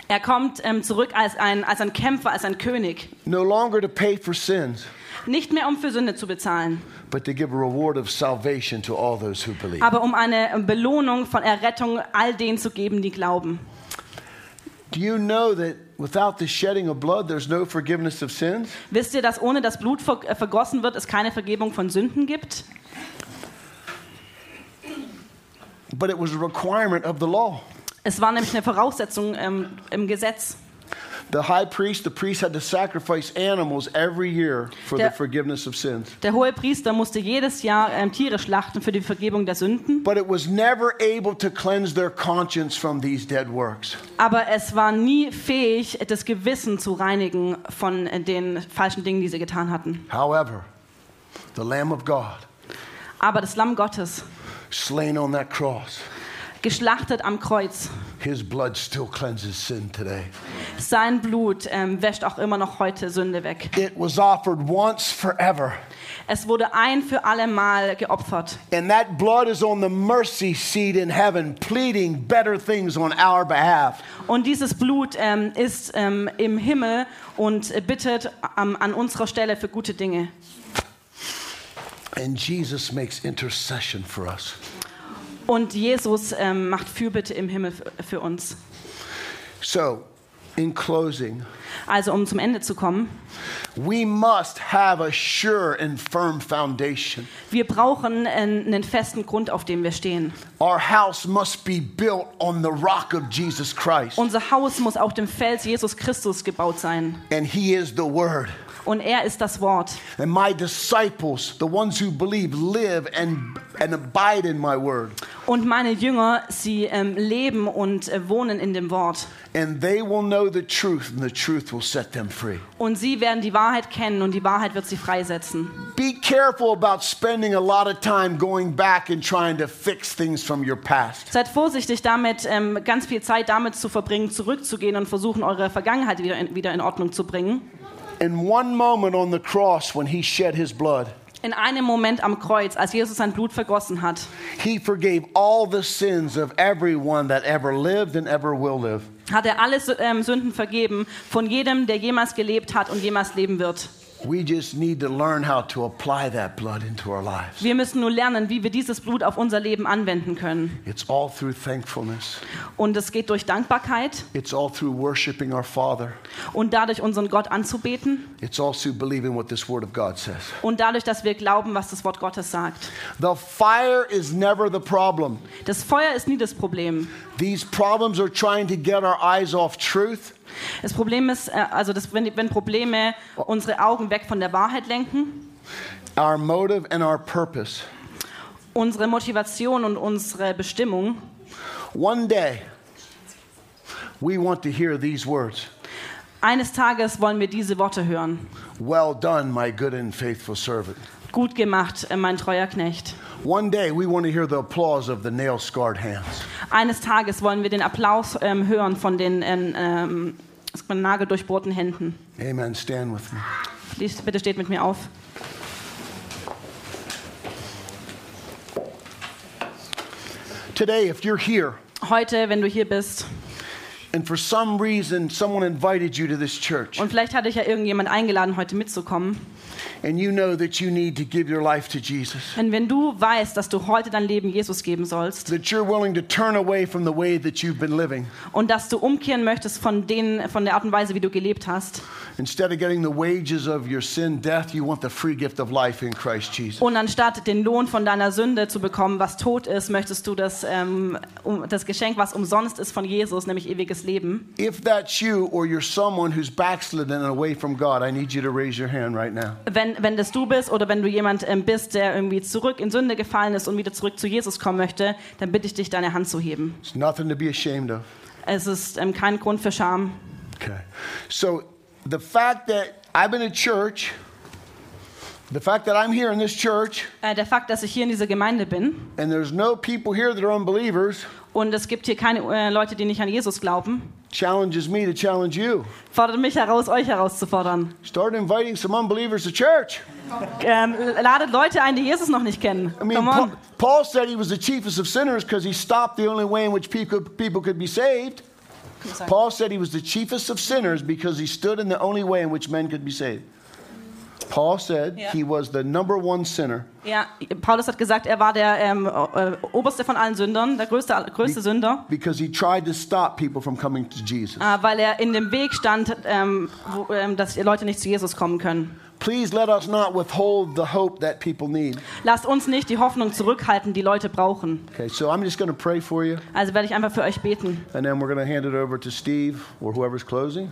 Er kommt ähm, zurück als ein, als ein Kämpfer, als ein König. no longer to pay for sins, Nicht mehr, um für Sünde zu bezahlen, but to give a reward of salvation to all those who believe. aber um eine Belohnung von Errettung all denen zu geben, die glauben. Do you know that without the shedding of blood, there's no forgiveness of sins? Wisst ihr, dass ohne das Blut ver äh, vergossen wird, es keine Vergebung von Sünden gibt? But it was a requirement of the law. Es war nämlich eine Voraussetzung ähm, im Gesetz. The high priest, the priest had to sacrifice animals every year for Der- the forgiveness of sins. Der hohe Priester musste jedes Jahr ähm, Tiere schlachten für die Vergebung der Sünden, But it was never able to cleanse their conscience from these dead works. aber es war nie fähig, das Gewissen zu reinigen von äh, den falschen Dingen, die sie getan hatten. However, the Lamb of God, Aber das Lamm Gottes, slain on that cross, geschlachtet am Kreuz, his blood still cleanses sin today. sein Blut ähm, wäscht auch immer noch heute Sünde weg. It was offered once forever. Es wurde ein für alle Mal geopfert. And that blood is on the mercy seat in heaven, pleading better things on our behalf. Und dieses Blut ähm, ist ähm, im Himmel und bittet ähm, an unserer Stelle für gute Dinge. And Jesus makes intercession for us. Und Jesus ähm, macht Fürbitte im Himmel für, uns. So, in closing, Also um zum Ende zu kommen, we must have a sure and firm foundation. wir brauchen einen, einen festen Grund, auf dem wir stehen. Our house must be built on the rock of Jesus Christ. Unser Haus muss auf dem Fels Jesus Christus gebaut sein. And He is the Word. Und er ist das Wort. And my disciples, the ones who believe, live and, and abide in my Word. Und meine Jünger, sie ähm, leben und äh, wohnen in dem Wort. And they will know the truth, and the truth will set them free. Und sie werden die Wahrheit kennen und die Wahrheit wird sie freisetzen. Be careful about spending a lot of time going back and trying to fix things from your past. Seid vorsichtig damit, ähm, ganz viel Zeit damit zu verbringen, zurückzugehen und versuchen, eure Vergangenheit wieder in, wieder in Ordnung zu bringen. In one moment on the cross, when He shed His blood, In einem Moment am Kreuz, als Jesus sein Blut vergossen hat, He forgave all the sins of everyone that ever lived and ever will live. hat er alle ähm, Sünden vergeben von jedem, der jemals gelebt hat und jemals leben wird. We just need to learn how to apply that blood into our lives. Wir müssen nur lernen, wie wir dieses Blut auf unser Leben anwenden können. It's all through thankfulness. Und es geht durch Dankbarkeit It's all through worshiping our Father. und dadurch unseren Gott anzubeten It's also believing what this Word of God says. und dadurch, dass wir glauben, was das Wort Gottes sagt. The fire is never the problem. Das Feuer ist nie das Problem. These problems are trying to get our eyes off truth Das Problem ist, äh, also das, wenn, wenn Probleme unsere Augen weg von der Wahrheit lenken, our motive and our purpose. unsere Motivation und unsere Bestimmung. One day, we want to hear these words Eines Tages wollen wir diese Worte hören. Well done, my good and faithful servant. Gut gemacht, äh, mein treuer Knecht. One day, we want to hear the applause of the nail scarred hands. Eines Tages wollen wir den Applaus ähm, hören von den ähm, ähm, nageldurchbohrten Händen. Amen. Stand with me. Lies, bitte steht mit mir auf. Today, if you're here Heute, wenn du hier bist and for some reason someone invited you to this church und vielleicht hat dich ja irgendjemand eingeladen, heute mitzukommen. And you know that you need to give your life to Jesus, Und wenn du weißt, dass du heute dein Leben Jesus geben sollst that you're willing to turn away from the way that you've been living, und dass du umkehren möchtest von, den, von der Art und Weise, wie du gelebt hast instead of getting the wages of your sin, death, you want the free gift of life in Christ Jesus. und anstatt den Lohn von deiner Sünde zu bekommen, was tot ist, möchtest du das, ähm, um, das Geschenk, was umsonst ist von Jesus, nämlich ewiges Leben. If that's you or you're someone who's backslidden and away from God, I need you to raise your hand right now. Wenn, wenn das du bist oder wenn du jemand ähm, bist, der irgendwie zurück in Sünde gefallen ist und wieder zurück zu Jesus kommen möchte, dann bitte ich dich, deine Hand zu heben. It's nothing to be ashamed of. Es ist ähm, kein Grund für Scham. Okay. So the fact that I've been at church, the fact that I'm here in this church, Äh, der Fakt, dass ich hier in dieser Gemeinde bin and there's no people here that are unbelievers, und es gibt hier keine äh, Leute, die nicht an Jesus glauben, challenges me to challenge you. fordert mich heraus, euch herauszufordern. Start inviting some unbelievers to church. Ähm, ladet Leute ein, die Jesus noch nicht kennen. I mean, Come Paul, on. Paul said he was the chiefest of sinners because he stopped the only way in which people, people could be saved. Paul said he was the chiefest of sinners because he stood in the only way in which men could be saved. Paul said Yeah. he was the number one sinner Ja, Paulus hat gesagt, er war der ähm, äh, oberste von allen Sündern, der größte, größte Sünder, because he tried to stop people from coming to Jesus. äh, weil er in dem Weg stand, ähm, wo, ähm, dass die Leute nicht zu Jesus kommen können. Please let us not withhold the hope that people need. Lasst uns nicht die Hoffnung zurückhalten, die Leute brauchen. Okay, so I'm just going to pray for you, Also werde ich einfach für euch beten. and then we're going to hand it over to Steve or whoever's closing.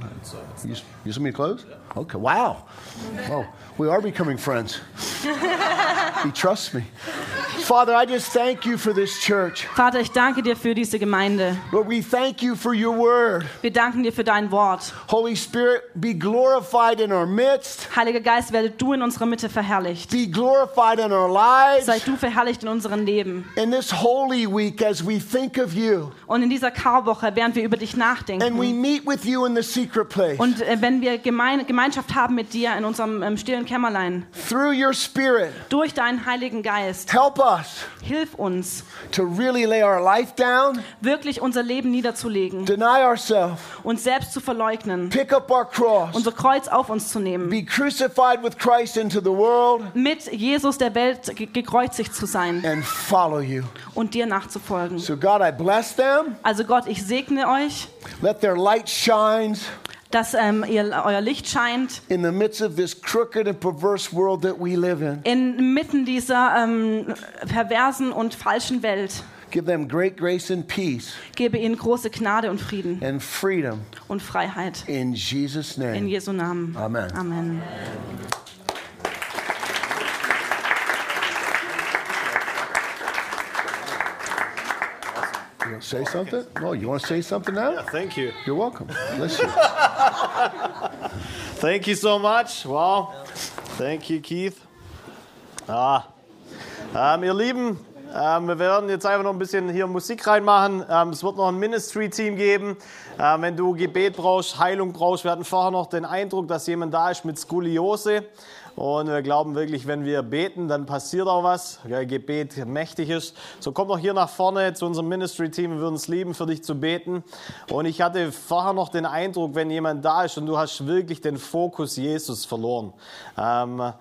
You, you want me to close? Okay, wow. Oh, we are becoming friends. (laughs) he trusts me. Father, I just thank you for this church. Vater, ich danke dir für diese Gemeinde. Lord, we thank you for your word. Wir danken dir für dein Wort. Holy Spirit, be glorified in our midst, Heiliger Geist, werde du in unserer Mitte verherrlicht. be glorified in our lives. Sei du verherrlicht in unserem Leben. In this Holy Week, as we think of you Und in dieser Karwoche, während wir über dich and we nachdenken meet with you in the secret place, und äh, wenn wir Gemein Gemeinschaft haben mit dir in unserem ähm, stillen Kämmerlein, through your Spirit, durch deinen Heiligen Geist, help us hilf uns, to really lay our life down, wirklich unser Leben niederzulegen, deny ourselves, uns selbst zu verleugnen, pick up our cross, unser Kreuz auf uns zu nehmen, be crucified with Christ into the world, mit Jesus der Welt ge gekreuzigt zu sein and follow you. und dir nachzufolgen. So, God, I bless them. Also Gott, ich segne euch, Let their light shines dass ähm, ihr, euer Licht scheint in the midst of this crooked and perverse world that we live in. inmitten dieser ähm, perversen und falschen Welt. Give them great grace and peace Gebe ihnen große Gnade und Frieden and freedom und Freiheit. in Jesus' In name. Jesu Namen. Amen. Amen. You want to say something? No, you want to say something now? Thank you. You're welcome. Listen. (laughs) Thank you so much. Wow. Thank you, Keith. Ah. Ähm, ihr Lieben, ähm, wir werden jetzt einfach noch ein bisschen hier Musik reinmachen. Ähm, es wird noch ein Ministry-Team geben. Ähm, wenn du Gebet brauchst, Heilung brauchst, wir hatten vorher noch den Eindruck, dass jemand da ist mit Skoliose. Und wir glauben wirklich, wenn wir beten, dann passiert auch was. Ja, Gebet mächtig ist. So komm doch hier nach vorne zu unserem Ministry-Team. Wir würden es lieben, für dich zu beten. Und ich hatte vorher noch den Eindruck, wenn jemand da ist und du hast wirklich den Fokus Jesus verloren. Ähm,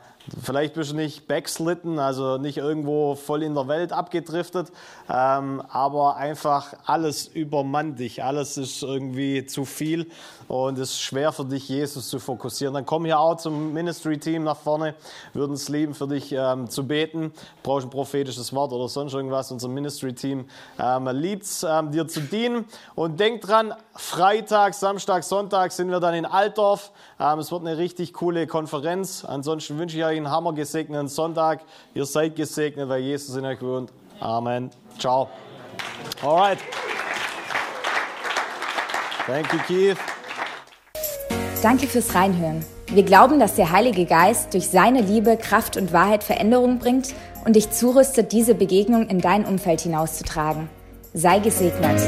Vielleicht bist du nicht backslitten, also nicht irgendwo voll in der Welt abgedriftet, ähm, aber einfach alles übermannt dich, alles ist irgendwie zu viel und es ist schwer für dich, Jesus zu fokussieren. Dann komm hier auch zum Ministry-Team nach vorne, würden es lieben, für dich ähm, zu beten. Brauchst ein prophetisches Wort oder sonst irgendwas. Unser Ministry-Team ähm, liebt es, ähm, dir zu dienen. Und denk dran, Freitag, Samstag, Sonntag sind wir dann in Altdorf. Ähm, es wird eine richtig coole Konferenz. Ansonsten wünsche ich euch einen hammer gesegneten Sonntag. Ihr seid gesegnet, weil Jesus in euch wohnt. Amen. Ciao. Alright. Thank you, Keith. Danke fürs Reinhören. Wir glauben, dass der Heilige Geist durch seine Liebe, Kraft und Wahrheit Veränderung bringt und dich zurüstet, diese Begegnung in dein Umfeld hinauszutragen. Sei gesegnet.